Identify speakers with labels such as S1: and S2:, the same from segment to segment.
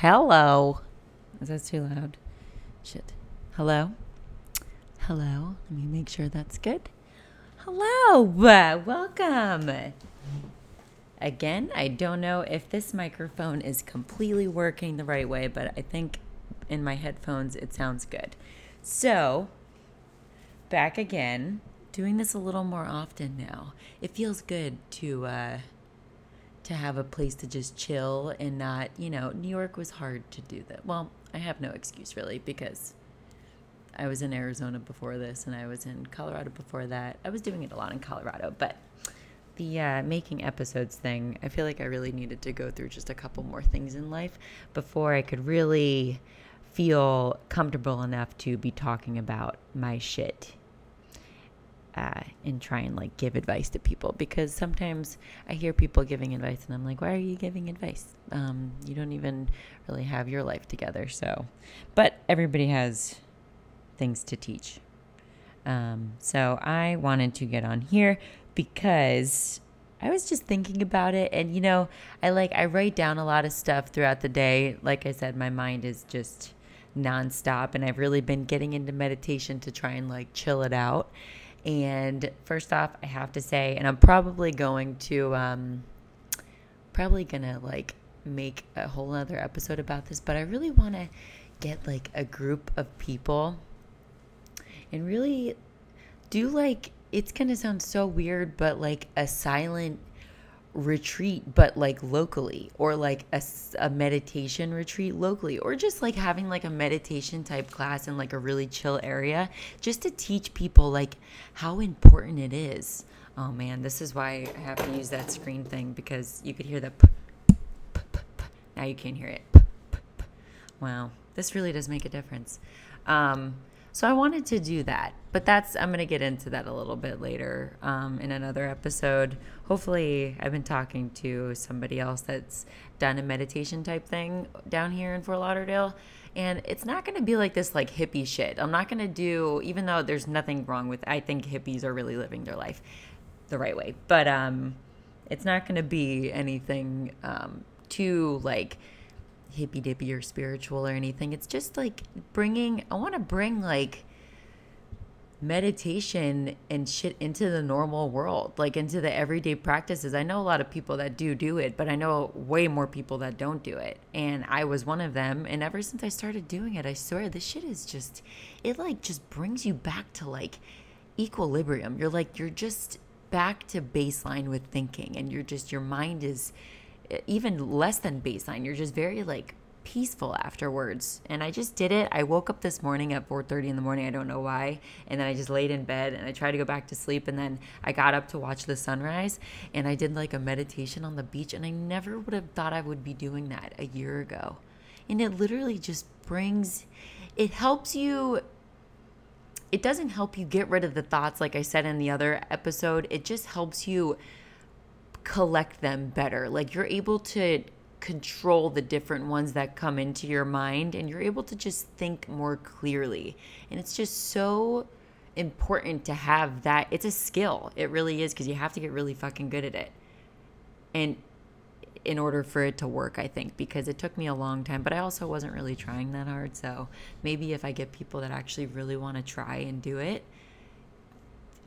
S1: Hello. Is that too loud? Shit. Hello? Hello. Let me make sure that's good. Hello. Welcome. Again, I don't know if this microphone is completely working the right way, but I think in my headphones it sounds good. So, back again, doing this a little more often now. It feels good to uh to have a place to just chill and not, you know, New York was hard to do that. Well, I have no excuse really because I was in Arizona before this and I was in Colorado before that. I was doing it a lot in Colorado, but the uh, making episodes thing, I feel like I really needed to go through just a couple more things in life before I could really feel comfortable enough to be talking about my shit uh, and try and like give advice to people because sometimes I hear people giving advice and I'm like, why are you giving advice? Um, you don't even really have your life together. So, but everybody has things to teach. Um, so I wanted to get on here because I was just thinking about it and you know, I like I write down a lot of stuff throughout the day. Like I said, my mind is just nonstop and I've really been getting into meditation to try and like chill it out. And first off, I have to say, and I'm probably going to, um, probably gonna like make a whole other episode about this, but I really want to get like a group of people and really do like, it's gonna sound so weird, but like a silent retreat but like locally or like a, a, meditation retreat locally or just like having like a meditation type class in like a really chill area just to teach people like how important it is. Oh man this is why i have to use that screen thing because you could hear the p- p- p- now you can't hear it. Wow this really does make a difference. Um, so I wanted to do that, but that's I'm gonna get into that a little bit later um, in another episode. Hopefully, I've been talking to somebody else that's done a meditation type thing down here in Fort Lauderdale, and it's not gonna be like this like hippie shit. I'm not gonna do even though there's nothing wrong with. I think hippies are really living their life the right way, but um, it's not gonna be anything um, too like hippy dippy or spiritual or anything. It's just like bringing, I want to bring like meditation and shit into the normal world, like into the everyday practices. I know a lot of people that do do it, but I know way more people that don't do it. And I was one of them. And ever since I started doing it, I swear this shit is just, it like just brings you back to like equilibrium. You're like, you're just back to baseline with thinking and you're just, your mind is even less than baseline. You're just very like peaceful afterwards. And I just did it. I woke up this morning at 4:30 in the morning. I don't know why. And then I just laid in bed and I tried to go back to sleep and then I got up to watch the sunrise and I did like a meditation on the beach and I never would have thought I would be doing that a year ago. And it literally just brings it helps you it doesn't help you get rid of the thoughts like I said in the other episode. It just helps you collect them better. Like you're able to control the different ones that come into your mind and you're able to just think more clearly. And it's just so important to have that. It's a skill. It really is because you have to get really fucking good at it. And in order for it to work, I think, because it took me a long time, but I also wasn't really trying that hard. So maybe if I get people that actually really want to try and do it,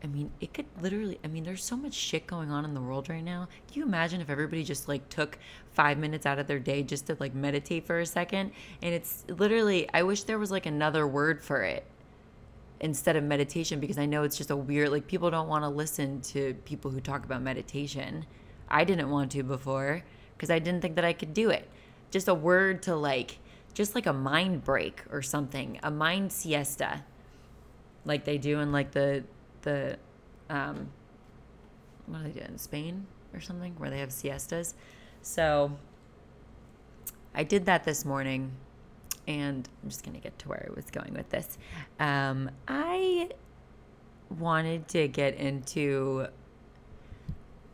S1: I mean, it could literally, I mean, there's so much shit going on in the world right now. Can you imagine if everybody just like took five minutes out of their day just to like meditate for a second? And it's literally, I wish there was like another word for it instead of meditation because I know it's just a weird, like, people don't want to listen to people who talk about meditation. I didn't want to before because I didn't think that I could do it. Just a word to like, just like a mind break or something, a mind siesta, like they do in like the the um, what do they do in Spain or something where they have siestas. So I did that this morning, and I'm just gonna get to where I was going with this. Um, I wanted to get into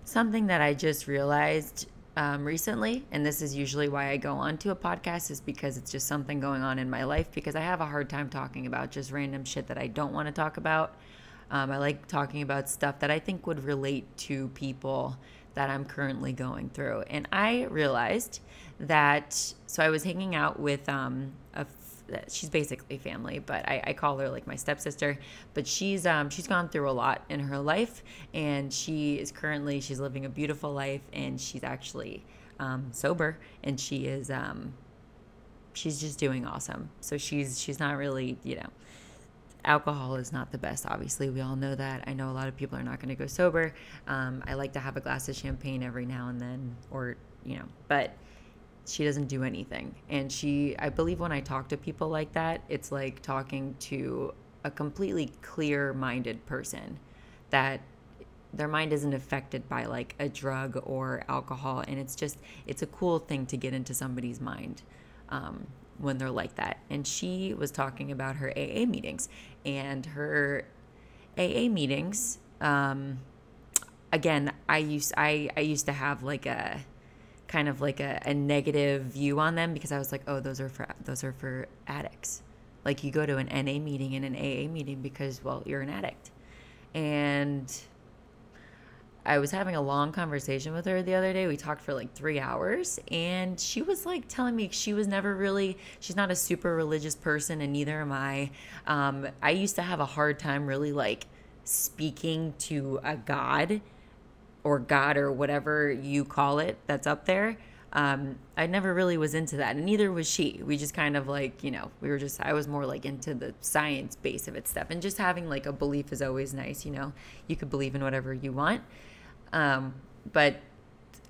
S1: something that I just realized um, recently, and this is usually why I go on to a podcast, is because it's just something going on in my life because I have a hard time talking about just random shit that I don't want to talk about. Um, I like talking about stuff that I think would relate to people that I'm currently going through. And I realized that, so I was hanging out with um, a she's basically family, but I, I, call her like my stepsister. But she's um, she's gone through a lot in her life, and she is currently she's living a beautiful life, and she's actually um, sober, and she is um, she's just doing awesome. So she's she's not really you know alcohol is not the best. Obviously, we all know that. I know a lot of people are not going to go sober. Um, I like to have a glass of champagne every now and then, or you know, but she doesn't do anything. And she, I believe, when I talk to people like that, it's like talking to a completely clear-minded person that their mind isn't affected by like a drug or alcohol and it's just it's a cool thing to get into somebody's mind um, when they're like that. And she was talking about her AA meetings and her AA meetings. Um, again, I used I I used to have like a kind of like a, a negative view on them because I was like, oh, those are for those are for addicts. Like you go to an NA meeting and an AA meeting because well, you're an addict. And I was having a long conversation with her the other day. We talked for like three hours, and she was like telling me she was never really, she's not a super religious person, and neither am I. Um, I used to have a hard time really like speaking to a God or God or whatever you call it that's up there. Um, I never really was into that, and neither was she. We just kind of like, you know, we were just, I was more like into the science base of it stuff. And just having like a belief is always nice, you know, you could believe in whatever you want. Um, but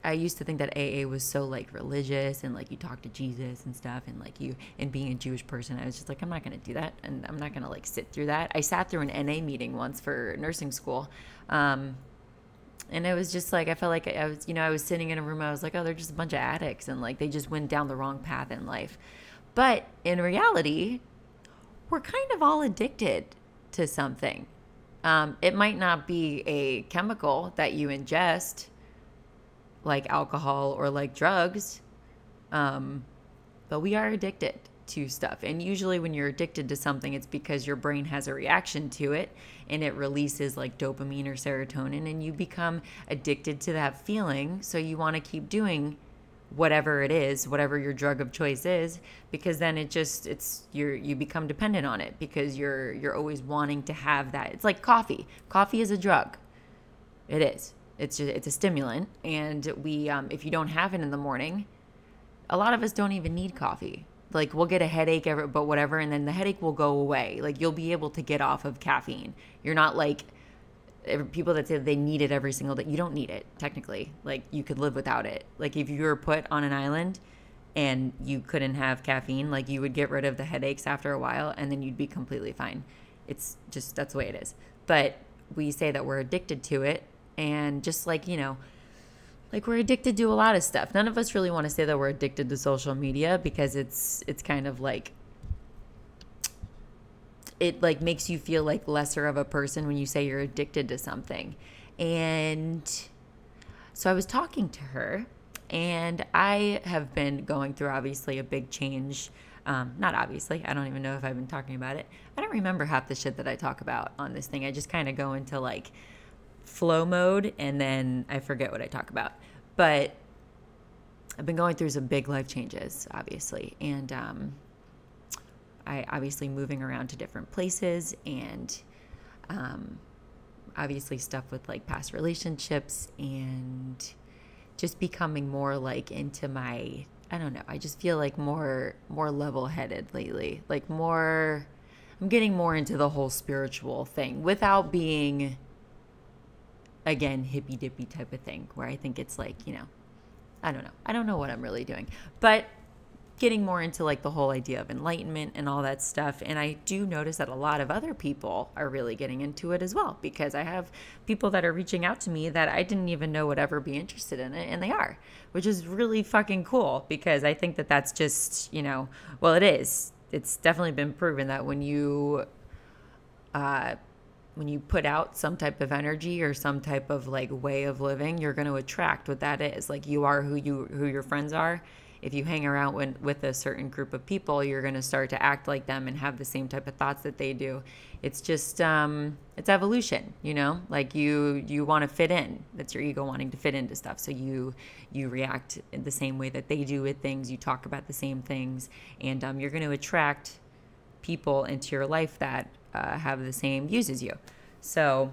S1: I used to think that AA was so like religious and like you talk to Jesus and stuff and like you and being a Jewish person, I was just like, I'm not gonna do that and I'm not gonna like sit through that. I sat through an NA meeting once for nursing school. Um, and it was just like I felt like I was, you know, I was sitting in a room. I was like, oh, they're just a bunch of addicts, and like they just went down the wrong path in life. But in reality, we're kind of all addicted to something. Um, it might not be a chemical that you ingest, like alcohol or like drugs, um, but we are addicted to stuff. And usually, when you're addicted to something, it's because your brain has a reaction to it and it releases like dopamine or serotonin, and you become addicted to that feeling. So, you want to keep doing whatever it is whatever your drug of choice is because then it just it's you're you become dependent on it because you're you're always wanting to have that. It's like coffee. Coffee is a drug. It is. It's just it's a stimulant. And we um, if you don't have it in the morning a lot of us don't even need coffee. Like we'll get a headache but whatever and then the headache will go away. Like you'll be able to get off of caffeine. You're not like people that say they need it every single day you don't need it technically. Like you could live without it. Like if you were put on an island and you couldn't have caffeine like you would get rid of the headaches after a while and then you'd be completely fine. It's just that's the way it is. But we say that we're addicted to it and just like you know like we're addicted to a lot of stuff. None of us really want to say that we're addicted to social media because it's it's kind of like it like makes you feel like lesser of a person when you say you're addicted to something. And so I was talking to her, and I have been going through obviously a big change. Um, not obviously, I don't even know if I've been talking about it. I don't remember half the shit that I talk about on this thing. I just kind of go into like flow mode and then I forget what I talk about. But I've been going through some big life changes, obviously. And um, I obviously moving around to different places and um, obviously stuff with like past relationships and just becoming more like into my I don't know. I just feel like more more level-headed lately. Like more I'm getting more into the whole spiritual thing without being again hippy dippy type of thing where I think it's like, you know, I don't know. I don't know what I'm really doing. But getting more into like the whole idea of enlightenment and all that stuff. And I do notice that a lot of other people are really getting into it as well because I have people that are reaching out to me that I didn't even know would ever be interested in it, and they are, which is really fucking cool because I think that that's just, you know, well, it is. It's definitely been proven that when you, uh, when you put out some type of energy or some type of like way of living, you're going to attract what that is. Like you are who you who your friends are if you hang around with, a certain group of people, you're going to start to act like them and have the same type of thoughts that they do. It's just um, it's evolution, you know. Like you you want to fit in. That's your ego wanting to fit into stuff. So you you react the same way that they do with things. You talk about the same things, and um, you're going to attract people into your life that uh, have the same views as you. So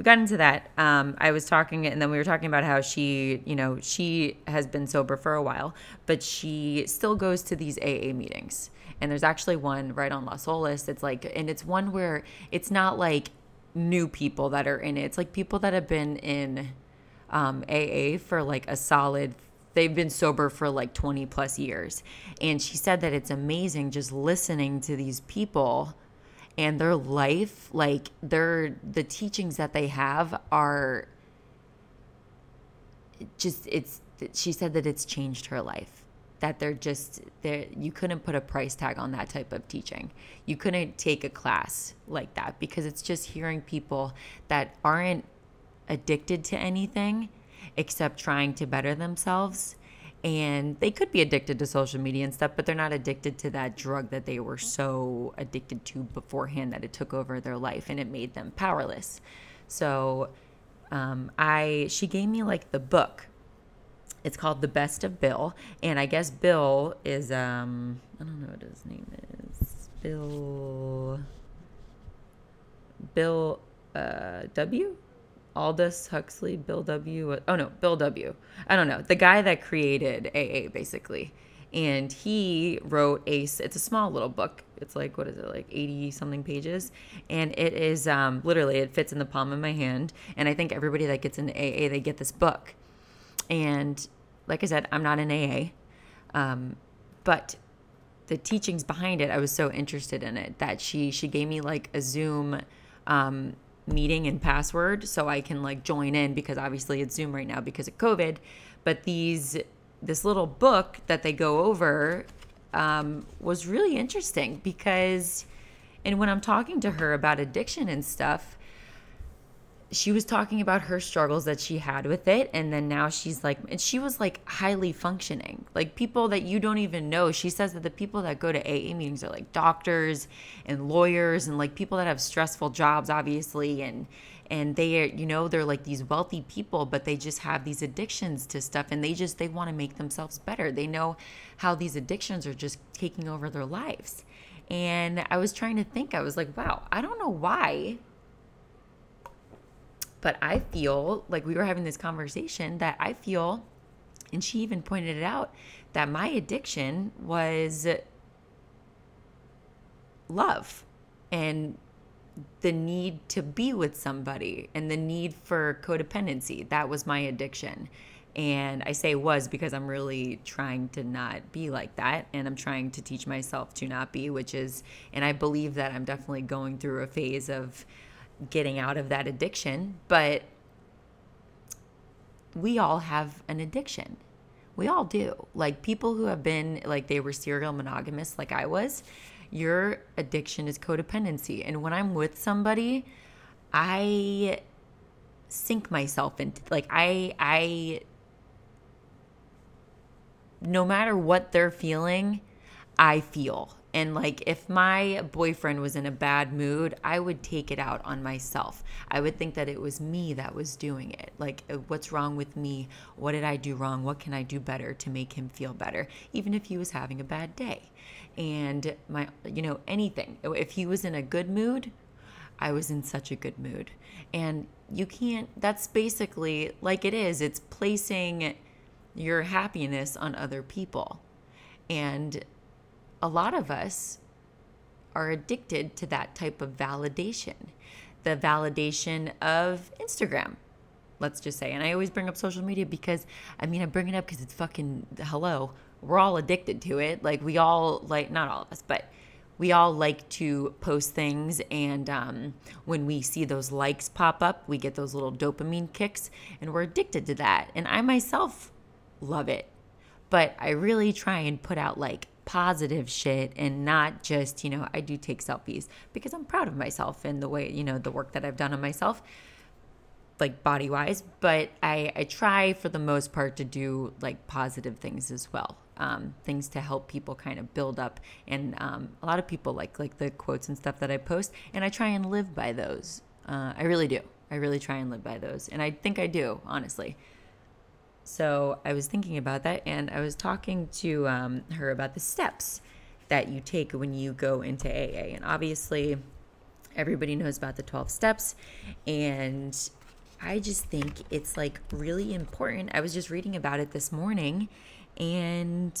S1: we got into that. Um, I was talking, and then we were talking about how she, you know, she has been sober for a while, but she still goes to these AA meetings. And there's actually one right on Las Olas. It's like, and it's one where it's not like new people that are in it. It's like people that have been in um, AA for like a solid they've been sober for like 20 plus years. And she said that it's amazing just listening to these people and their life like their the teachings that they have are just it's she said that it's changed her life that they're just there you couldn't put a price tag on that type of teaching. You couldn't take a class like that because it's just hearing people that aren't addicted to anything except trying to better themselves and they could be addicted to social media and stuff but they're not addicted to that drug that they were so addicted to beforehand that it took over their life and it made them powerless. So um, i she gave me like the book. It's called the best of bill and i guess bill is um i don't know what his name is. Bill bill uh, w Aldous Huxley, Bill W. Oh no, Bill W. I don't know. The guy that created AA basically. And he wrote a it's a small little book. It's like what is it? Like 80 something pages. And it is um literally it fits in the palm of my hand. And I think everybody that gets into AA they get this book. And like I said, I'm not an AA. Um, but the teachings behind it, I was so interested in it that she she gave me like a Zoom um, meeting and password so I can like join in because obviously it's Zoom right now because of COVID. But these this little book that they go over um, was really interesting because, and when I'm talking to her about addiction and stuff, she was talking about her struggles that she had with it and then now she's like and she was like highly functioning. Like people that you don't even know she says that the people that go to aa meetings are like doctors and lawyers and like people that have stressful jobs obviously and and they are you know they're like these wealthy people but they just have these addictions to stuff and they just they want to make themselves better. They know how these addictions are just taking over their lives. And i was trying to think i was like wow i don't know why but I feel like we were having this conversation that I feel, and she even pointed it out, that my addiction was love and the need to be with somebody and the need for codependency. That was my addiction. And I say was because I'm really trying to not be like that. And I'm trying to teach myself to not be, which is, and I believe that I'm definitely going through a phase of getting out of that addiction, but we all have an addiction. We all do. Like people who have been like they were serial monogamous like I was, your addiction is codependency. And when I'm with somebody, I sink myself into like I I no matter what they're feeling, I feel and like if my boyfriend was in a bad mood, I would take it out on myself. I would think that it was me that was doing it. Like uh, what's wrong with me? What did I do wrong? What can I do better to make him feel better? Even if he was having a bad day. And my you know, anything. If he was in a good mood, I was in such a good mood. And you can't that's basically like it is. It's placing your happiness on other people. And a lot of us are addicted to that type of validation the validation of Instagram, let's just say. And I always bring up social media because, I mean, I bring it up because it's fucking hello. We're all addicted to it. Like, we all, like, not all of us, but we all like to post things. And um, when we see those likes pop up, we get those little dopamine kicks, and we're addicted to that. And I myself love it. But I really try and put out like positive shit and not just, you know, I do take selfies because I'm proud of myself and the way, you know, the work that I've done on myself. like body wise, but I, I try for the most part to do like positive things as well. Um, things to help people kind of build up. And um, a lot of people like like the quotes and stuff that I post, and I try and live by those. Uh, I really do. I really try and live by those, and I think I do, honestly. So I was thinking about that, and I was talking to um, her about the steps that you take when you go into AA, and obviously everybody knows about the 12 steps and I just think it's like really important. I was just reading about it this morning and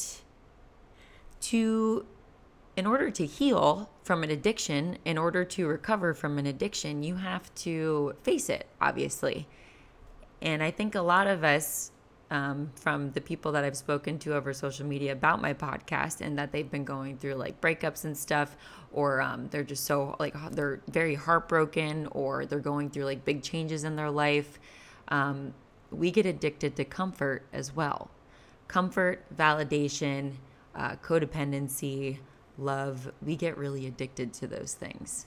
S1: to in order to heal from an addiction, in order to recover from an addiction, you have to face it, obviously. And I think a lot of us um, from the people that I've spoken to over social media about my podcast and that they've been going through like breakups and stuff, or um, they're just so like they're very heartbroken, or they're going through like big changes in their life. Um, we get addicted to comfort as well comfort, validation, uh, codependency, love. We get really addicted to those things.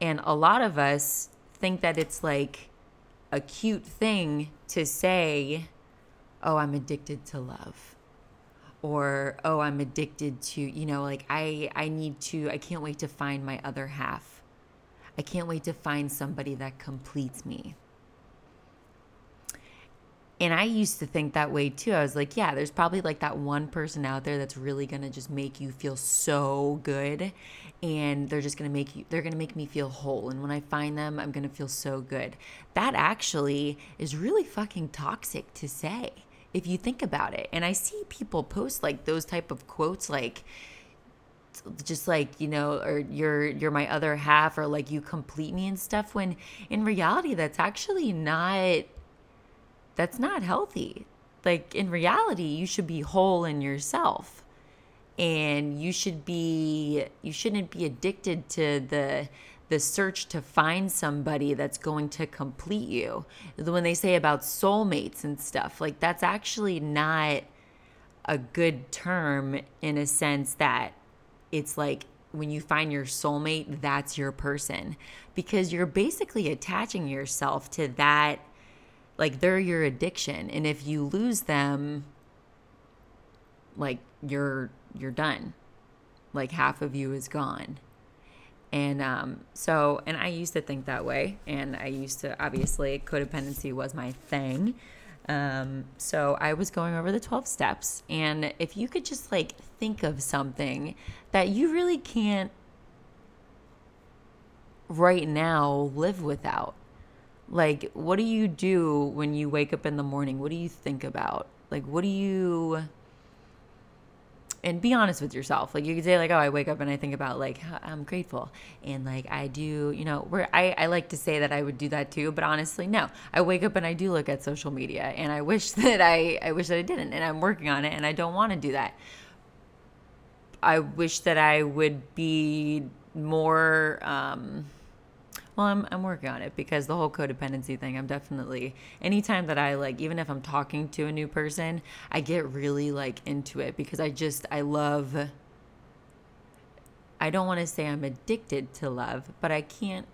S1: And a lot of us think that it's like a cute thing to say, oh, I'm addicted to love. Or, oh, I'm addicted to, you know, like I, I need to, I can't wait to find my other half. I can't wait to find somebody that completes me. And I used to think that way too. I was like, yeah, there's probably like that one person out there that's really going to just make you feel so good and they're just going to make you they're going to make me feel whole and when I find them, I'm going to feel so good. That actually is really fucking toxic to say if you think about it. And I see people post like those type of quotes like just like you know or you're you're my other half or like you complete me and stuff when in reality that's actually not that's not healthy like in reality you should be whole in yourself and you should be you shouldn't be addicted to the the search to find somebody that's going to complete you. When they say about soulmates and stuff, like that's actually not a good term in a sense that it's like when you find your soulmate, that's your person because you're basically attaching yourself to that like they're your addiction and if you lose them like you're you're done. Like half of you is gone and um, so, and I used to think that way. And I used to, obviously, codependency was my thing. Um, so I was going over the 12 steps. And if you could just like think of something that you really can't right now live without, like, what do you do when you wake up in the morning? What do you think about? Like, what do you and be honest with yourself. Like you could say like, oh, I wake up and I think about like I'm grateful and like I do, you know, where I, I like to say that I would do that too, but honestly, no. I wake up and I do look at social media and I wish that I I wish that I didn't and I'm working on it and I don't want to do that. I wish that I would be more um well, I'm, I'm working on it because the whole codependency thing, I'm definitely, anytime that I like, even if I'm talking to a new person, I get really like into it because I just, I love, I don't want to say I'm addicted to love, but I can't,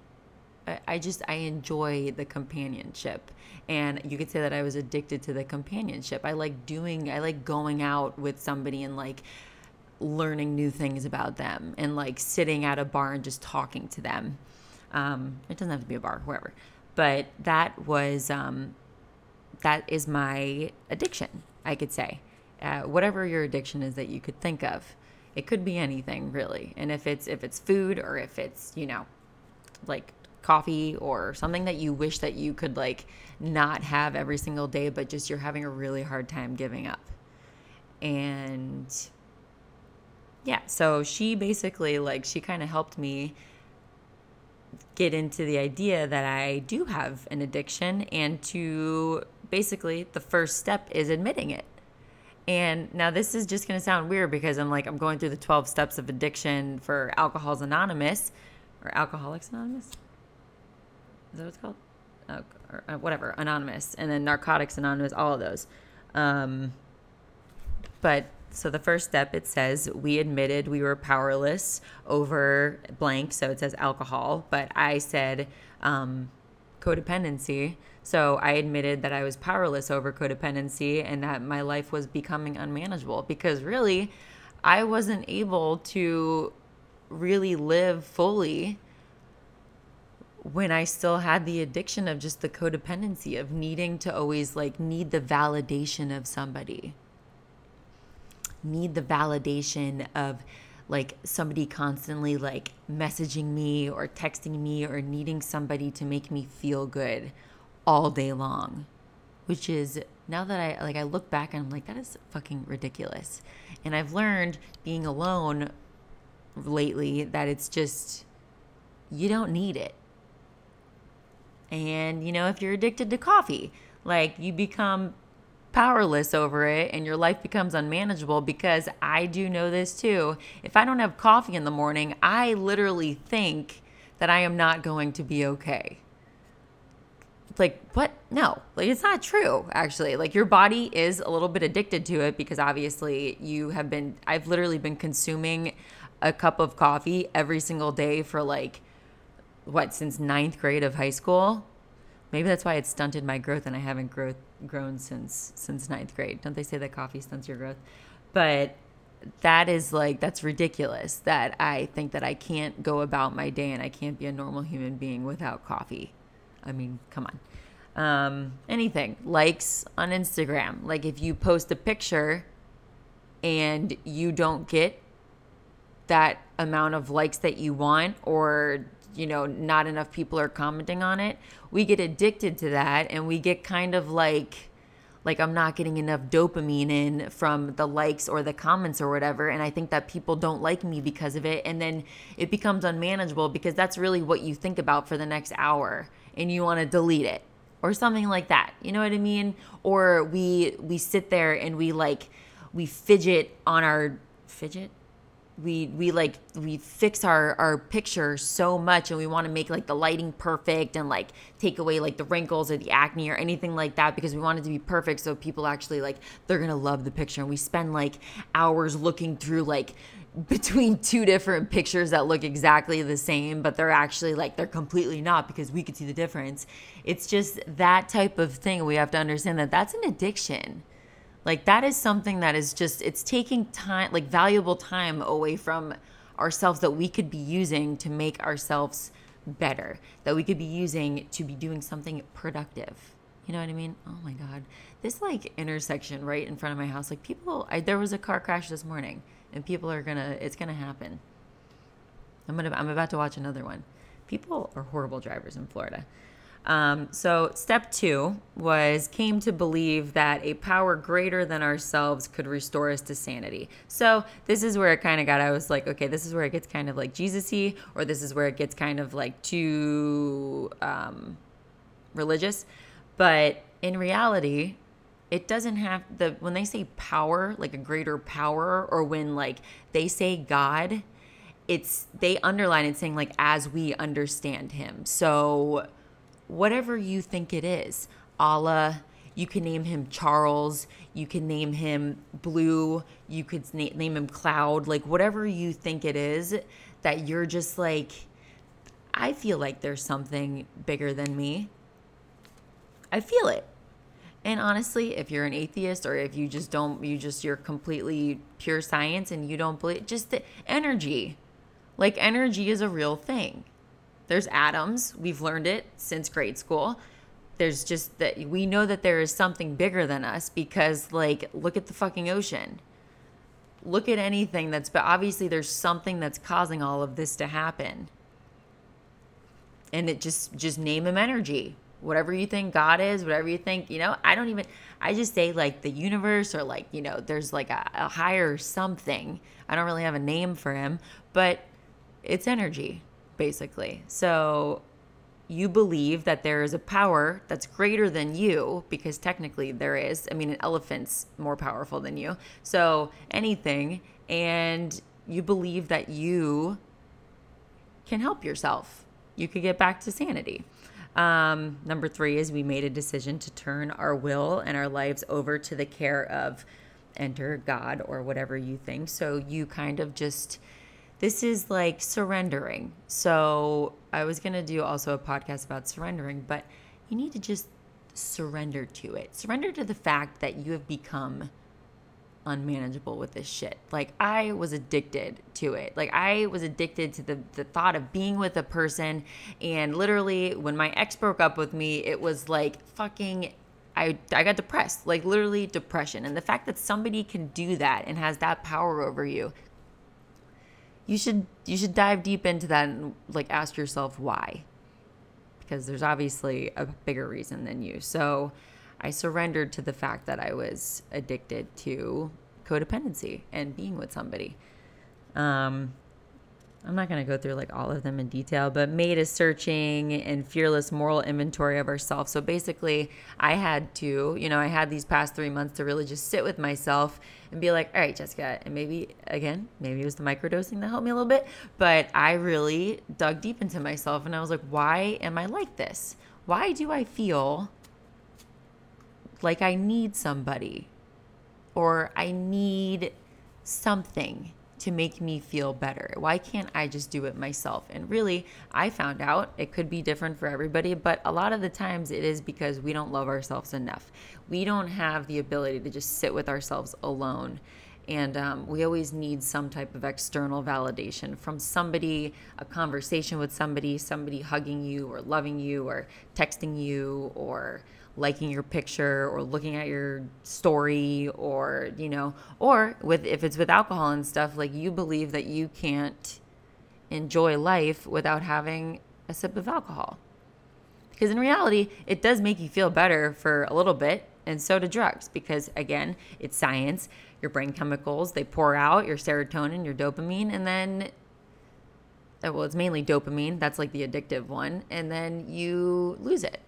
S1: I, I just, I enjoy the companionship. And you could say that I was addicted to the companionship. I like doing, I like going out with somebody and like, learning new things about them and like sitting at a bar and just talking to them um, it doesn't have to be a bar, wherever. But that was um, that is my addiction. I could say, uh, whatever your addiction is that you could think of, it could be anything really. And if it's if it's food or if it's you know, like coffee or something that you wish that you could like not have every single day, but just you're having a really hard time giving up. And yeah, so she basically like she kind of helped me get into the idea that I do have an addiction and to basically the first step is admitting it. And now this is just going to sound weird because I'm like I'm going through the 12 steps of addiction for Alcoholics Anonymous or Alcoholics Anonymous. Is that what it's called? Oh, or, uh, whatever, Anonymous, and then Narcotics Anonymous, all of those. Um, but so the first step it says we admitted we were powerless over blank so it says alcohol but i said um, codependency. So I admitted that I was powerless over codependency and that my life was becoming unmanageable because really I wasn't able to really live fully when I still had the addiction of just the codependency of needing to always like need the validation of somebody. Need the validation of like somebody constantly like messaging me or texting me or needing somebody to make me feel good all day long which is now that I like I look back and I'm like that is fucking ridiculous. And I've learned being alone lately that it's just you don't need it. And you know, if you're addicted to coffee, like you become powerless over it and your life becomes unmanageable because I do know this too. If I don't have coffee in the morning, I literally think that I am not going to be okay. Like, what? No, like it's not true, actually. Like, your body is a little bit addicted to it because obviously you have been, I've literally been consuming a cup of coffee every single day for like, what, since ninth grade of high school? Maybe that's why it stunted my growth and I haven't growth grown since since ninth grade. Don't they say that coffee stunts your growth? But that is like that's ridiculous that I think that I can't go about my day and I can't be a normal human being without coffee. I mean, come on. Um, anything likes on Instagram. Like if you post a picture and you don't get that amount of likes that you want or you know not enough people are commenting on it. We get addicted to that and we get kind of like like I'm not getting enough dopamine in from the likes or the comments or whatever. And I think that people don't like me because of it. And then it becomes unmanageable because that's really what you think about for the next hour and you want to delete it or something like that. You know what I mean? Or we we sit there and we like we fidget on our fidget we we like we fix our our picture so much and we want to make like the lighting perfect and like take away like the wrinkles or the acne or anything like that because we want it to be perfect so people actually like they're gonna love the picture. And we spend like hours looking through like between two different pictures that look exactly the same but they're actually like they're completely not because we could see the difference. It's just that type of thing we have to understand that that's an addiction like that is something that is just it's taking time like valuable time away from ourselves that we could be using to make ourselves better, that we could be using to be doing something productive. You know what I mean? Oh my god. This like intersection right in front of my house, like people I, there was a car crash this morning and people are to it's to happen. I'm to I'm about to watch another one. People are horrible drivers in Florida. Um, so, step two was came to believe that a power greater than ourselves could restore us to sanity. So, this is where it kind of got, I was like, okay, this is where it gets kind of like Jesus y, or this is where it gets kind of like too um, religious. But in reality, it doesn't have the, when they say power, like a greater power, or when like they say God, it's, they underline it saying like, as we understand him. So, whatever you think it is. Allah, you can name him Charles, you can name him Blue, you could na- name him Cloud, like whatever you think it is that you're just like, I feel like there's something bigger than me. I feel it. And honestly, if you're an atheist or if you just don't, you just, you're completely pure science and you don't believe, just the energy. Like energy is a real thing. There's atoms. We've learned it since grade school. There's just that we know that there is something bigger than us because, like, look at the fucking ocean. Look at anything that's, but obviously there's something that's causing all of this to happen. And it just, just name him energy. Whatever you think God is, whatever you think, you know, I don't even, I just say like the universe or like, you know, there's like a, a higher something. I don't really have a name for him, but it's energy basically. So you believe that there is a power that's greater than you because technically there is. I mean, an elephant's more powerful than you. So anything. And you believe that you can help yourself. You could get back to sanity. Um, number three is we made a decision to turn our will and our lives over to the care of enter God or whatever you think. So you kind of just this is like surrendering. So I was going to do also a podcast about surrendering, but you need to just surrender to it. Surrender to the fact that you have become unmanageable with this shit. Like I was addicted to it. Like I was addicted to the the thought of being with a person and literally when my ex broke up with me, it was like fucking I I got depressed. Like literally depression. And the fact that somebody can do that and has that power over you you should you should dive deep into that and like ask yourself why. Because there's obviously a bigger reason than you. So i surrendered to the fact that i was addicted to codependency and being with somebody. Um I'm not going to go through like all of them in detail, but made a searching and fearless moral inventory of ourselves. So basically, I had to, you know, I had these past three months to really just sit with myself and be like, all right, Jessica, and maybe again, maybe it was the microdosing that helped me a little bit, but I really dug deep into myself and I was like, why am I like this? Why do I feel like I need somebody or I need something? To make me feel better? Why can't I just do it myself? And really, I found out it could be different for everybody, but a lot of the times it is because we don't love ourselves enough. We don't have the ability to just sit with ourselves alone. And um, we always need some type of external validation from somebody, a conversation with somebody, somebody hugging you or loving you or texting you or liking your picture or looking at your story or you know or with if it's with alcohol and stuff like you believe that you can't enjoy life without having a sip of alcohol. Because in reality it does make you feel better for a little bit and so do drugs because again it's science. Your brain chemicals they pour out your serotonin your dopamine and then well it's mainly dopamine that's like the addictive one and then you lose it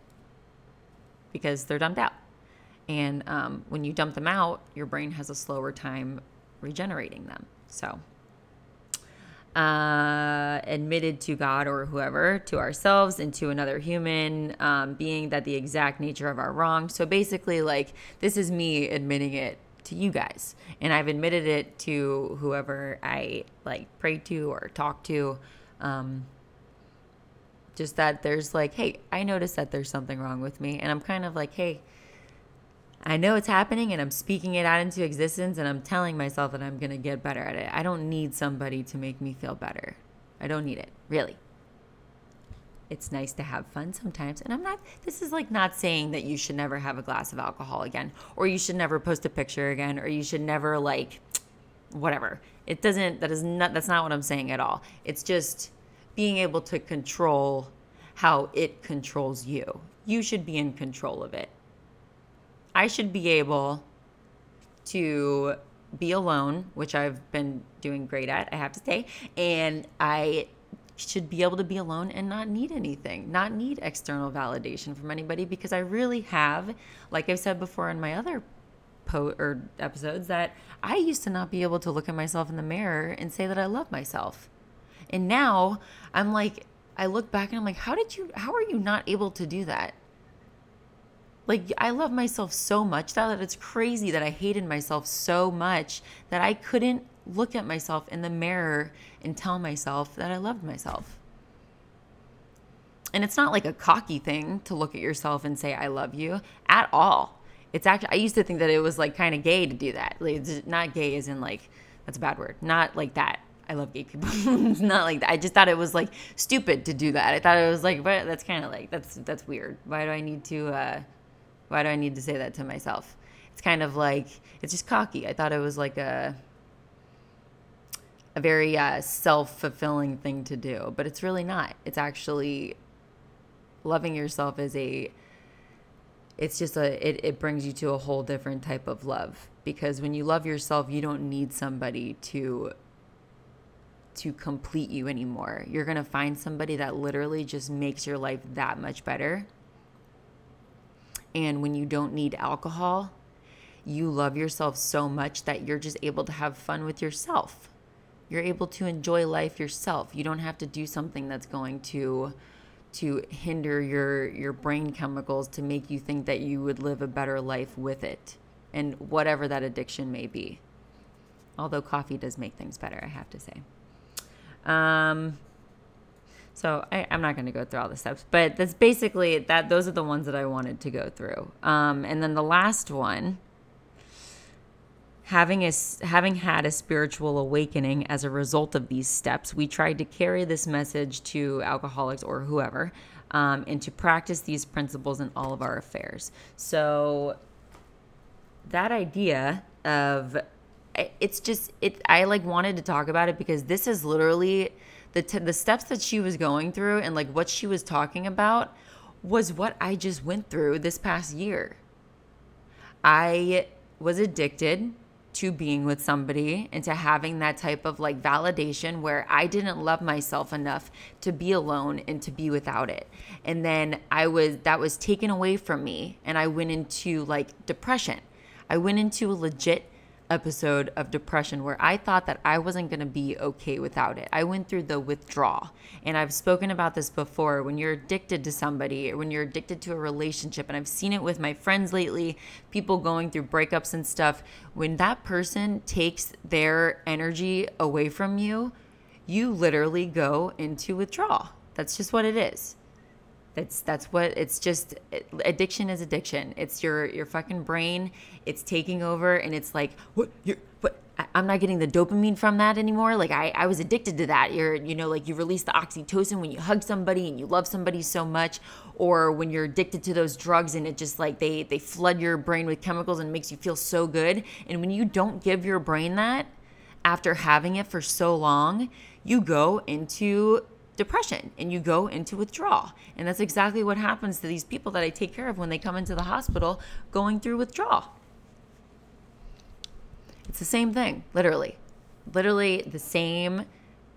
S1: because they're dumped out. And um, when you dump them out, your brain has a slower time regenerating them. So, uh, admitted to God or whoever, to ourselves and to another human um, being that the exact nature of our wrong. So basically, like, this is me admitting it to you guys. And I've admitted it to whoever I like prayed to or talked to. Um, just that there's like, hey, I noticed that there's something wrong with me. And I'm kind of like, hey, I know it's happening and I'm speaking it out into existence and I'm telling myself that I'm going to get better at it. I don't need somebody to make me feel better. I don't need it, really. It's nice to have fun sometimes. And I'm not, this is like not saying that you should never have a glass of alcohol again, or you should never post a picture again, or you should never like, whatever. It doesn't, that is not, that's not what I'm saying at all. It's just, being able to control how it controls you. You should be in control of it. I should be able to be alone, which I've been doing great at, I have to say. And I should be able to be alone and not need anything, not need external validation from anybody because I really have, like I've said before in my other po- or episodes, that I used to not be able to look at myself in the mirror and say that I love myself. And now I'm like, I look back and I'm like, how did you, how are you not able to do that? Like, I love myself so much that it's crazy that I hated myself so much that I couldn't look at myself in the mirror and tell myself that I loved myself. And it's not like a cocky thing to look at yourself and say, I love you at all. It's actually, I used to think that it was like kind of gay to do that. Like, not gay as in like, that's a bad word. Not like that. I love gay people. it's not like that. I just thought it was like stupid to do that. I thought it was like, but that's kind of like that's that's weird. Why do I need to? uh Why do I need to say that to myself? It's kind of like it's just cocky. I thought it was like a a very uh, self fulfilling thing to do, but it's really not. It's actually loving yourself is a. It's just a. It, it brings you to a whole different type of love because when you love yourself, you don't need somebody to to complete you anymore. You're going to find somebody that literally just makes your life that much better. And when you don't need alcohol, you love yourself so much that you're just able to have fun with yourself. You're able to enjoy life yourself. You don't have to do something that's going to to hinder your your brain chemicals to make you think that you would live a better life with it and whatever that addiction may be. Although coffee does make things better, I have to say. Um, so I, am not going to go through all the steps, but that's basically that. Those are the ones that I wanted to go through. Um, and then the last one, having a having had a spiritual awakening as a result of these steps, we tried to carry this message to alcoholics or whoever, um, and to practice these principles in all of our affairs. So that idea of it's just it i like wanted to talk about it because this is literally the t- the steps that she was going through and like what she was talking about was what i just went through this past year i was addicted to being with somebody and to having that type of like validation where I didn't love myself enough to be alone and to be without it. And then I was that was taken away from me and I went into like depression. I went into a legit episode of depression where I thought that I wasn't going to be okay without it. I went through the withdrawal. And I've spoken about this before when you're addicted to somebody when you're addicted to a relationship. And I've seen it with my friends lately, people going through breakups and stuff. When that person takes their energy away from you, you literally go into withdrawal. That's just what it is. That's that's what it's just addiction is addiction. It's your your fucking brain. It's taking over, and it's like what you what I'm not getting the dopamine from that anymore. Like I, I was addicted to that. You're, you know, like you release the oxytocin when you hug somebody and you love somebody so much, or when you're addicted to those drugs and it just like they they flood your brain with chemicals and makes you feel so good. And when you don't give your brain that after having it for so long, you go into depression and you go into withdrawal. And that's exactly what happens to these people that I take care of when they come into the hospital going through withdrawal. It's the same thing, literally. Literally the same.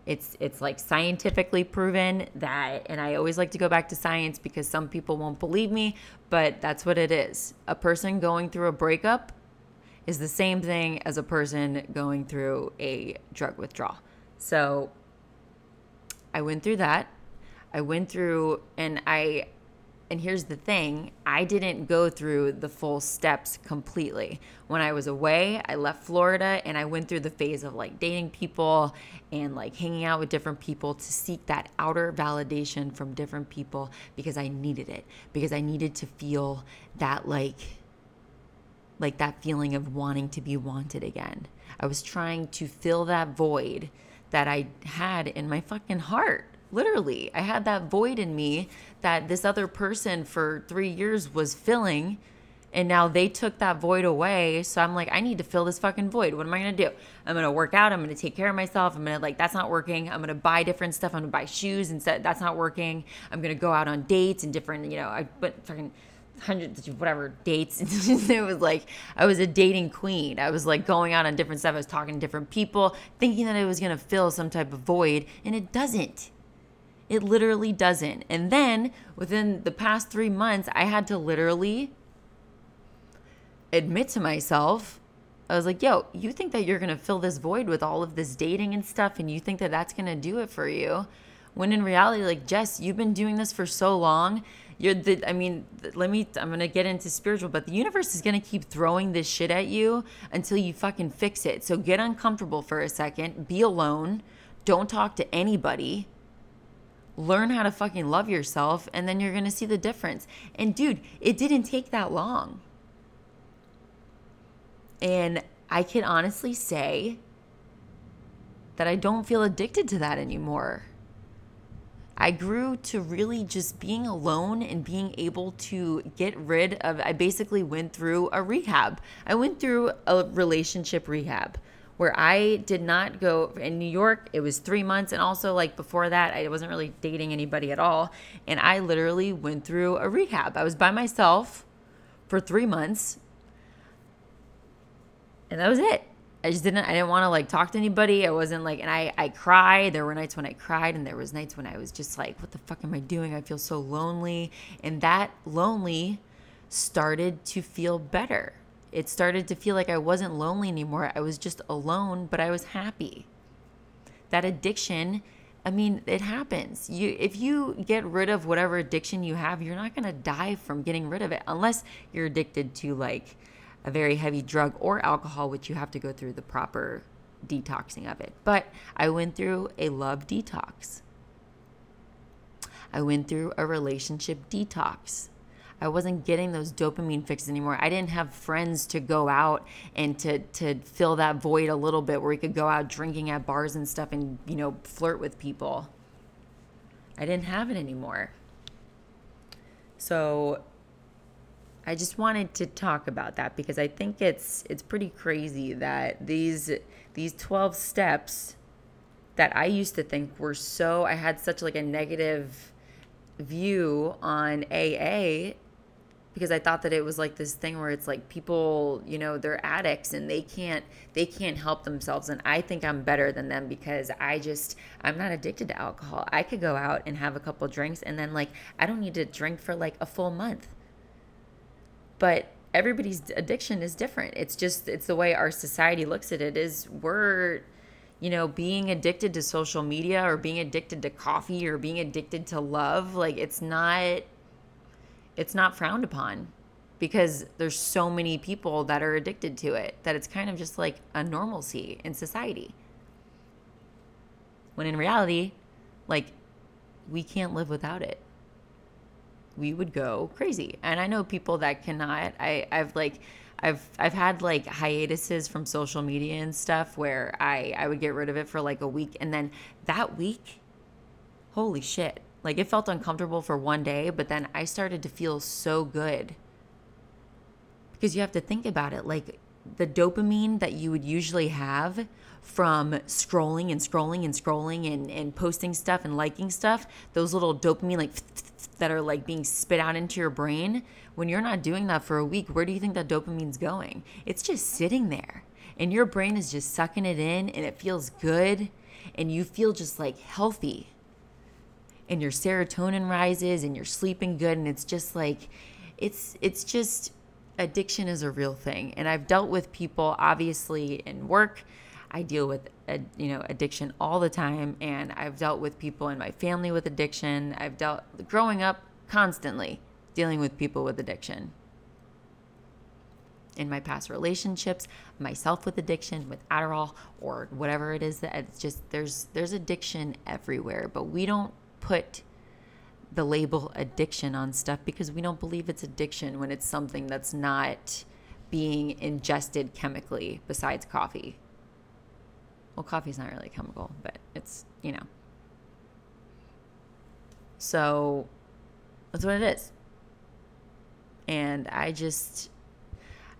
S1: It's it's like scientifically proven that and I always like to go back to science because some people won't believe me, but that's what it is. A person going through a breakup is the same thing as a person going through a drug withdrawal. So I went through that. I went through and I and here's the thing I didn't go through the full steps completely. When I was away, I left Florida and I went through the phase of like dating people and like hanging out with different people to seek that outer validation from different people because I needed it. Because I needed to feel that like like that feeling of wanting to be wanted again. I was trying to fill that void that I had in my fucking heart. Literally, I had that void in me that this other person for three years was filling. And now they took that void away. So I'm like, I need to fill this fucking void. What am I to do? I'm to work out. I'm to take care of myself. I'm to, like, that's not working. I'm to buy different stuff. I'm to buy shoes and said that's not working. I'm to go out on dates and different, you know, I, but fucking hundreds of whatever dates. It was like i was a dating queen. I was like going out on different stuff. I was talking to different people thinking that it was going to fill some type of void and it doesn't. It literally doesn't. And then within the past three months i had to literally admit to myself i was like yo you think that you're going to fill this void with all of this dating and stuff and you think that that's going to do it for you? When in reality like jess you've been doing this for so long you're the i mean let me i'm gonna get into spiritual but the universe is gonna keep throwing this shit at you until you fucking fix it. So get uncomfortable for a second be alone don't talk to anybody learn how to fucking love yourself and then you're gonna see the difference. And dude it didn't take that long. And i can honestly say that i don't feel addicted to that anymore I grew to really just being alone and being able to get rid of. I basically went through a rehab. I went through a relationship rehab where I did not go in New York. It was three months. And also, like before that, I wasn't really dating anybody at all. And I literally went through a rehab. I was by myself for three months. And that was it. I just didn't I didn't want to like talk to anybody. I wasn't like and I I cried. There were nights when I cried and there was nights when I was just like what the fuck am I doing? I feel so lonely. And that lonely started to feel better. It started to feel like I wasn't lonely anymore. I was just alone, but I was happy. That addiction I mean, it happens. You if you get rid of whatever addiction you have, you're not going to die from getting rid of it unless you're addicted to like a very heavy drug or alcohol, which you have to go through the proper detoxing of it. But I went through a love detox. I went through a relationship detox. I wasn't getting those dopamine fixes anymore. I didn't have friends to go out and to to fill that void a little bit where we could go out drinking at bars and stuff and, you know, flirt with people. I didn't have it anymore. So I just wanted to talk about that because I think it's it's pretty crazy that these these 12 steps that I used to think were so I had such like a negative view on AA because I thought that it was like this thing where it's like people, you know, they're addicts and they can't they can't help themselves and I think I'm better than them because I just I'm not addicted to alcohol. I could go out and have a couple drinks and then like I don't need to drink for like a full month. But everybody's addiction is different. It's just it's the way our society looks at it is we're you know, being addicted to social media or being addicted to coffee or being addicted to love, like it's not it's not frowned upon because there's so many people that are addicted to it that it's kind of just like a normalcy in society. When in reality, like we can't live without it. We would go crazy. And I know people that cannot. I I've like I've I've had like hiatuses from social media and stuff where I I would get rid of it for like a week and then that week holy shit like it felt uncomfortable for one day, but then I started to feel so good. Because you have to think about it like the dopamine that you would usually have from scrolling and scrolling and scrolling and, and posting stuff and liking stuff, those little dopamine like that are like being spit out into your brain, when you're not doing that for a week, where do you think that dopamine's going? It's just sitting there. And your brain is just sucking it in and it feels good and you feel just like healthy and your serotonin rises and you're sleeping good and it's just like it's it's just addiction is a real thing and i've dealt with people obviously in work i deal with uh, you know addiction all the time and i've dealt with people in my family with addiction i've dealt growing up constantly dealing with people with addiction in my past relationships myself with addiction with adderall or whatever it is that it's just there's there's addiction everywhere but we don't put the label addiction on stuff because we don't believe it's addiction when it's something that's not being ingested chemically besides coffee. Well, coffee's not really chemical, but it's, you know. So that's what it is. And I just,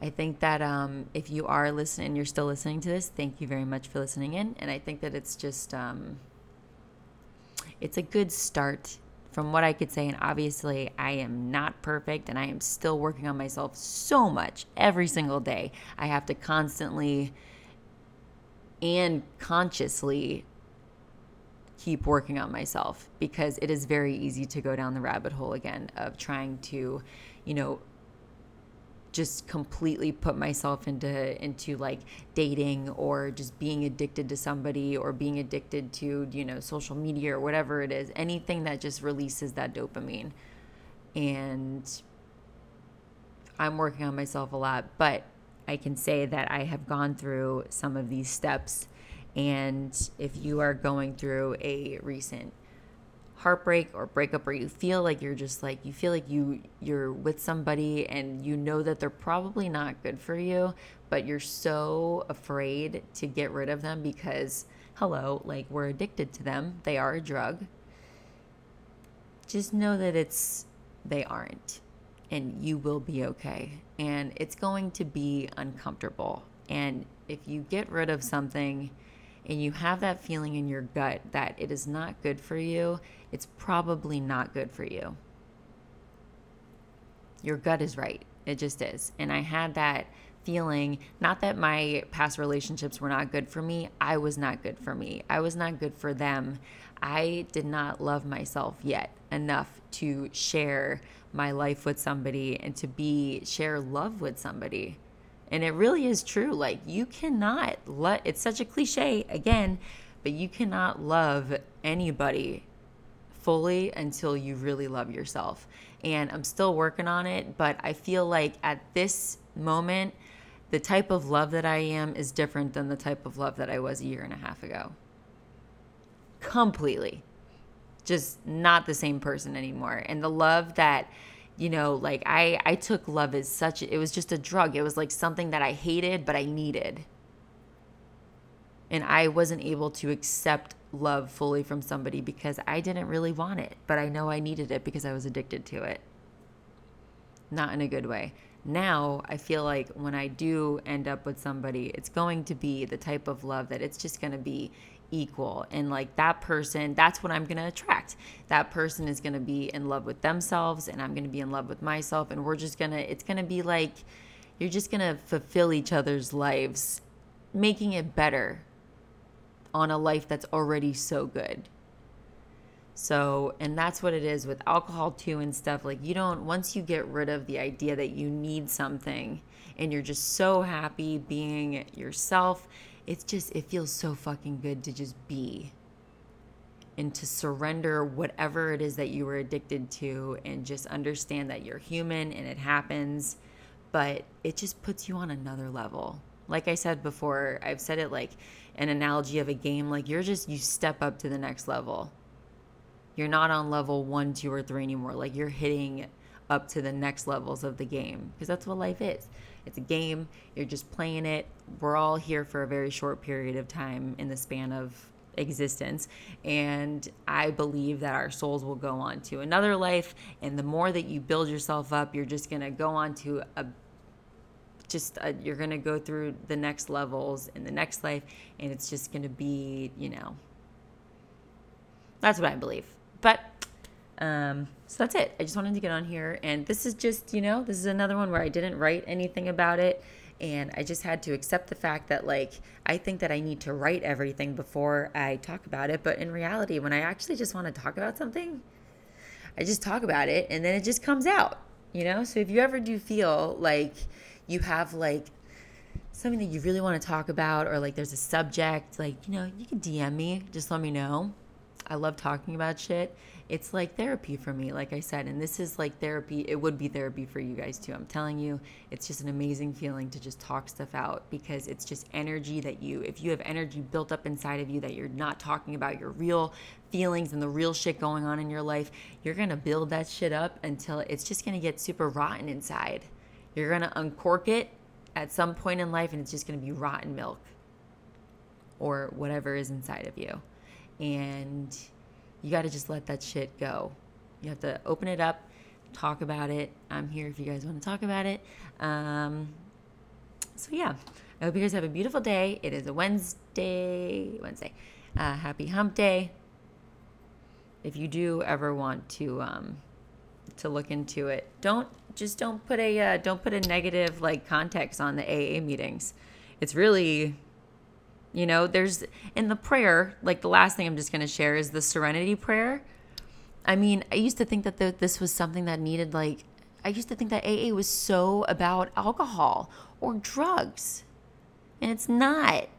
S1: I think that um, if you are listening, you're still listening to this, thank you very much for listening in. And I think that it's just, um, it's a good start from what I could say. And obviously, I am not perfect and I am still working on myself so much every single day. I have to constantly and consciously keep working on myself because it is very easy to go down the rabbit hole again of trying to, you know, just completely put myself into into like dating or just being addicted to somebody or being addicted to you know social media or whatever it is anything that just releases that dopamine. And I'm working on myself a lot but I can say that I have gone through some of these steps. And if you are going through a recent heartbreak or breakup where you feel like you're just like you feel like you you're with somebody and you know that they're probably not good for you but you're so afraid to get rid of them because hello like we're addicted to them. They are a drug. Just know that it's they aren't and you will be okay and it's going to be uncomfortable and if you get rid of something and you have that feeling in your gut that it is not good for you, it's probably not good for you. Your gut is right. It just is. And I had that feeling not that my past relationships were not good for me, I was not good for me. I was not good for them. I did not love myself yet enough to share my life with somebody and to be share love with somebody. And it really is true. Like, you cannot let it's such a cliche again, but you cannot love anybody fully until you really love yourself. And I'm still working on it, but I feel like at this moment, the type of love that I am is different than the type of love that I was a year and a half ago. Completely. Just not the same person anymore. And the love that you know like i i took love as such it was just a drug. It was like something that i hated but i needed. And i wasn't able to accept love fully from somebody because i didn't really want it but i know i needed it because i was addicted to it. Not in a good way. Now I feel like when I do end up with somebody, it's going to be the type of love that it's just going to be equal. And like that person, that's what I'm going to attract. That person is going to be in love with themselves, and I'm going to be in love with myself. And we're just going to, it's going to be like, you're just going to fulfill each other's lives, making it better on a life that's already so good. So, and that's what it is with alcohol too and stuff. Like, you don't, once you get rid of the idea that you need something and you're just so happy being yourself, it's just, it feels so fucking good to just be and to surrender whatever it is that you were addicted to and just understand that you're human and it happens. But it just puts you on another level. Like I said before, I've said it like an analogy of a game. Like, you're just, you step up to the next level you're not on level one, two, or three anymore. Like you're hitting up to the next levels of the game because that's what life is. It's a game, you're just playing it. We're all here for a very short period of time in the span of existence. And I believe that our souls will go on to another life. And the more that you build yourself up, you're just going to go on to a just a, you're going to go through the next levels in the next life and it's just going to be you know that's what i believe but um, so that's it. I just wanted to get on here. And this is just, you know, this is another one where I didn't write anything about it. And I just had to accept the fact that, like, I think that I need to write everything before I talk about it. But in reality, when I actually just want to talk about something, I just talk about it and then it just comes out, you know? So if you ever do feel like you have, like, something that you really want to talk about or like there's a subject, like, you know, you can DM me, just let me know. I love talking about shit. It's like therapy for me, like I said. And this is like therapy. It would be therapy for you guys too. I'm telling you, it's just an amazing feeling to just talk stuff out because it's just energy that you, if you have energy built up inside of you that you're not talking about your real feelings and the real shit going on in your life, you're going to build that shit up until it's just going to get super rotten inside. You're going to uncork it at some point in life and it's just going to be rotten milk or whatever is inside of you and you got to just let that shit go. You have to open it up, talk about it. I'm here if you guys want to talk about it. Um, so yeah, I hope you guys have a beautiful day. It is a Wednesday. Wednesday. Uh, happy Hump Day. If you do ever want to um, to look into it, don't just don't put a uh, don't put a negative like context on the AA meetings. It's really you know, there's in the prayer, like the last thing I'm just going to share is the serenity prayer. I mean, I used to think that the, this was something that needed, like, I used to think that AA was so about alcohol or drugs. And it's not.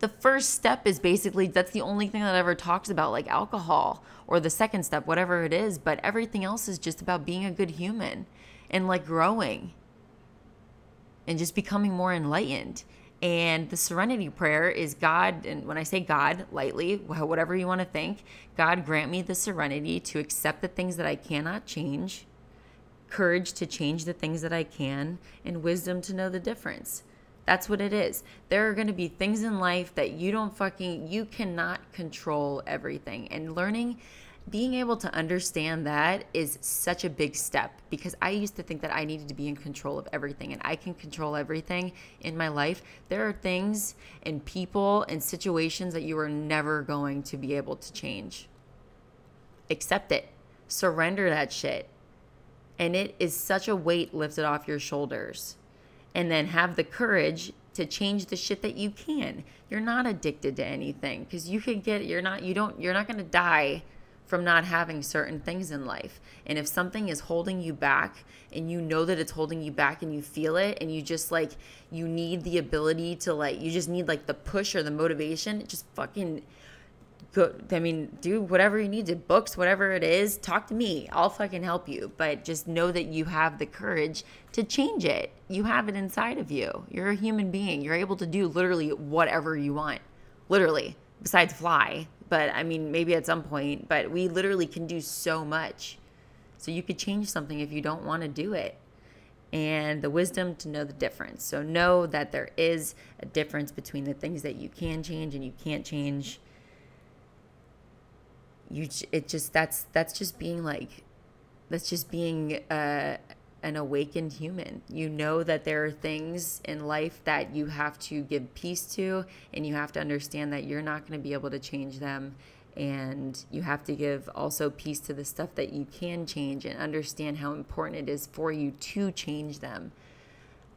S1: The first step is basically that's the only thing that ever talks about like alcohol or the second step, whatever it is. But everything else is just about being a good human and like growing and just becoming more enlightened. And the serenity prayer is God, and when I say God lightly, whatever you want to think, God grant me the serenity to accept the things that I cannot change, courage to change the things that I can, and wisdom to know the difference. That's what it is. There are going to be things in life that you don't fucking, you cannot control everything. And learning being able to understand that is such a big step because I used to think that I needed to be in control of everything and I can control everything in my life. There are things and people and situations that you are never going to be able to change. Accept it, surrender that shit. And it is such a weight lifted off your shoulders. And then have the courage to change the shit that you can. You're not addicted to anything because you could get, you're not, you don't, you're not going to die from not having certain things in life. And if something is holding you back and you know that it's holding you back and you feel it and you just like you need the ability to like you just need like the push or the motivation, just fucking go I mean, do whatever you need to books, whatever it is, talk to me. I'll fucking help you. But just know that you have the courage to change it. You have it inside of you. You're a human being. You're able to do literally whatever you want. Literally. Besides fly. But I mean, maybe at some point, but we literally can do so much. So you could change something if you don't want to do it and the wisdom to know the difference. So know that there is a difference between the things that you can change and you can't change. You it just that's that's just being like that's just being uh, an awakened human. You know that there are things in life that you have to give peace to and you have to understand that you're not going to be able to change them and you have to give also peace to the stuff that you can change and understand how important it is for you to change them.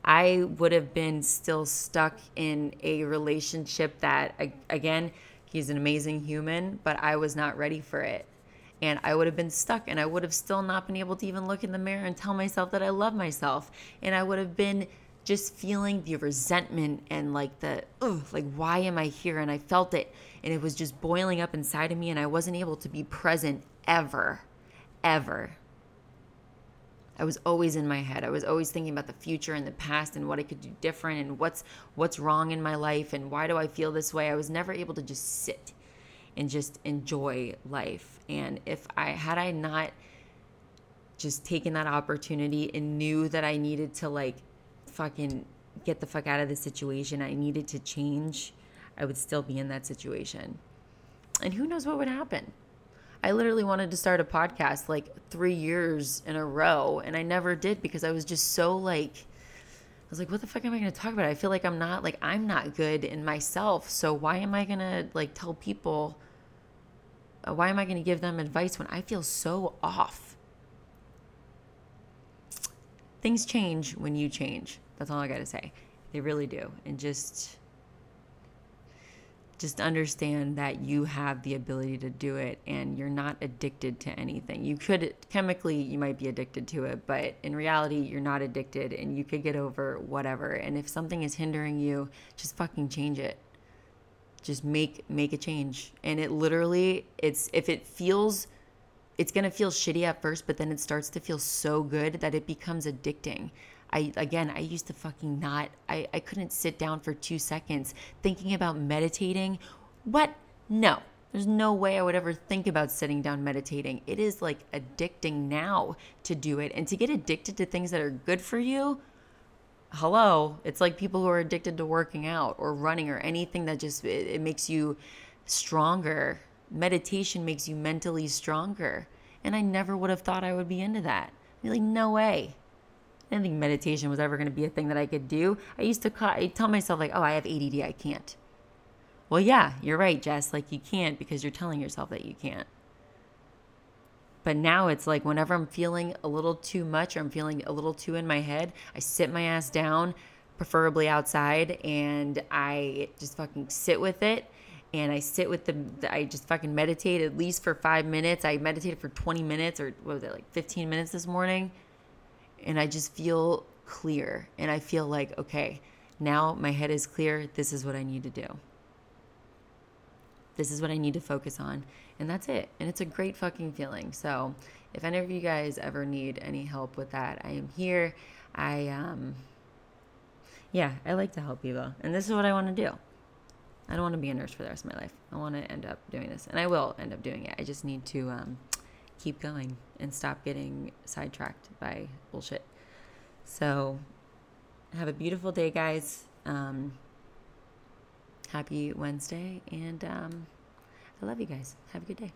S1: I would have been still stuck in a relationship that, again, he's an amazing human, but I was not ready for it. And I would have been stuck, and I would have still not been able to even look in the mirror and tell myself that I love myself. And I would have been just feeling the resentment and like the, ugh, like, why am I here? And I felt it and it was just boiling up inside of me and I wasn't able to be present ever ever I was always in my head. I was always thinking about the future and the past and what I could do different and what's what's wrong in my life and why do I feel this way. I was never able to just sit and just enjoy life. And if I had I not just taken that opportunity and knew that I needed to like fucking get the fuck out of the situation, I needed to change I would still be in that situation. And who knows what would happen? I literally wanted to start a podcast like three years in a row, and I never did because I was just so like, I was like, what the fuck am I going to talk about? I feel like I'm not, like, I'm not good in myself. So why am I going to, like, tell people, Uh, why am I going to give them advice when I feel so off? Things change when you change. That's all I got to say. They really do. And just, just understand that you have the ability to do it and you're not addicted to anything. You could chemically you might be addicted to it, but in reality you're not addicted and you could get over whatever. And if something is hindering you, just fucking change it. Just make make a change. And it literally it's if it feels it's going to feel shitty at first, but then it starts to feel so good that it becomes addicting. I again, I used to fucking not. I I couldn't sit down for 2 seconds thinking about meditating. What? No. There's no way I would ever think about sitting down meditating. It is like addicting now to do it and to get addicted to things that are good for you. Hello, it's like people who are addicted to working out or running or anything that just it, it makes you stronger. Meditation makes you mentally stronger. And I never would have thought I would be into that. Really, no way. I didn't think meditation was ever going to be a thing that I could do. I used to call, tell myself like, "Oh, I have ADD, I can't." Well, yeah, you're right, Jess. Like you can't because you're telling yourself that you can't. But now it's like whenever I'm feeling a little too much or I'm feeling a little too in my head, I sit my ass down, preferably outside, and I just fucking sit with it. And I sit with the, I just fucking meditate at least for five minutes. I meditated for 20 minutes or what was it, like 15 minutes this morning and I just feel clear and I feel like, okay, now my head is clear. This is what I need to do. This is what I need to focus on. And that's it. And it's a great fucking feeling. So, if any of you guys ever need any help with that, I am here. I, um, yeah, I like to help people. And this is what I want to do. I don't want to be a nurse for the rest of my life. I want to end up doing this. And I will end up doing it. I just need to, um, keep going and stop getting sidetracked by bullshit. So, have a beautiful day, guys. Um, happy Wednesday, and um, I love you guys. Have a good day.